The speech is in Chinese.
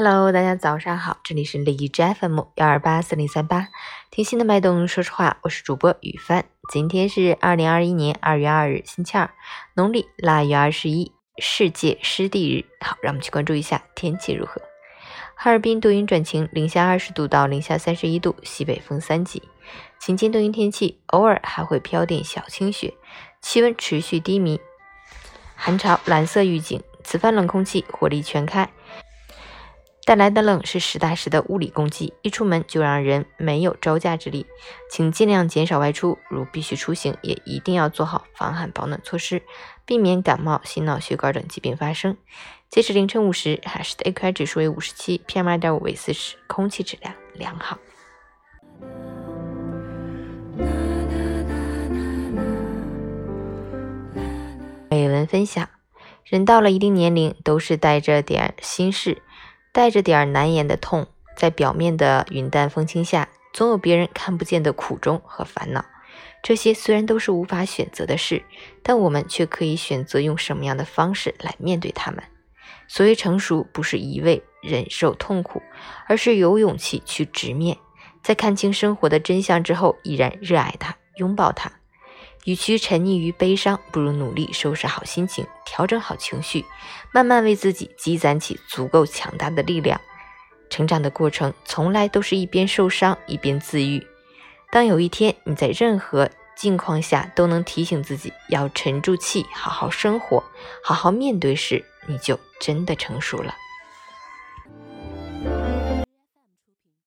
Hello，大家早上好，这里是荔枝 FM 幺二八四零三八，听心的脉动，说实话，我是主播雨帆。今天是二零二一年二月二日，星期二，农历腊月二十一，世界湿地日。好，让我们去关注一下天气如何。哈尔滨多云转晴，零下二十度到零下三十一度，西北风三级，晴间多云天气，偶尔还会飘点小清雪，气温持续低迷，寒潮蓝色预警，此番冷空气火力全开。带来的冷是实打实的物理攻击，一出门就让人没有招架之力，请尽量减少外出，如必须出行，也一定要做好防寒保暖措施，避免感冒、心脑血管等疾病发生。截止凌晨五时，海市的 AQI 指数为五十七，PM 二点五为四十，空气质量良好。美文分享：人到了一定年龄，都是带着点心事。带着点难言的痛，在表面的云淡风轻下，总有别人看不见的苦衷和烦恼。这些虽然都是无法选择的事，但我们却可以选择用什么样的方式来面对他们。所谓成熟，不是一味忍受痛苦，而是有勇气去直面，在看清生活的真相之后，依然热爱它，拥抱它。与其沉溺于悲伤，不如努力收拾好心情，调整好情绪，慢慢为自己积攒起足够强大的力量。成长的过程从来都是一边受伤一边自愈。当有一天你在任何境况下都能提醒自己要沉住气，好好生活，好好面对时，你就真的成熟了。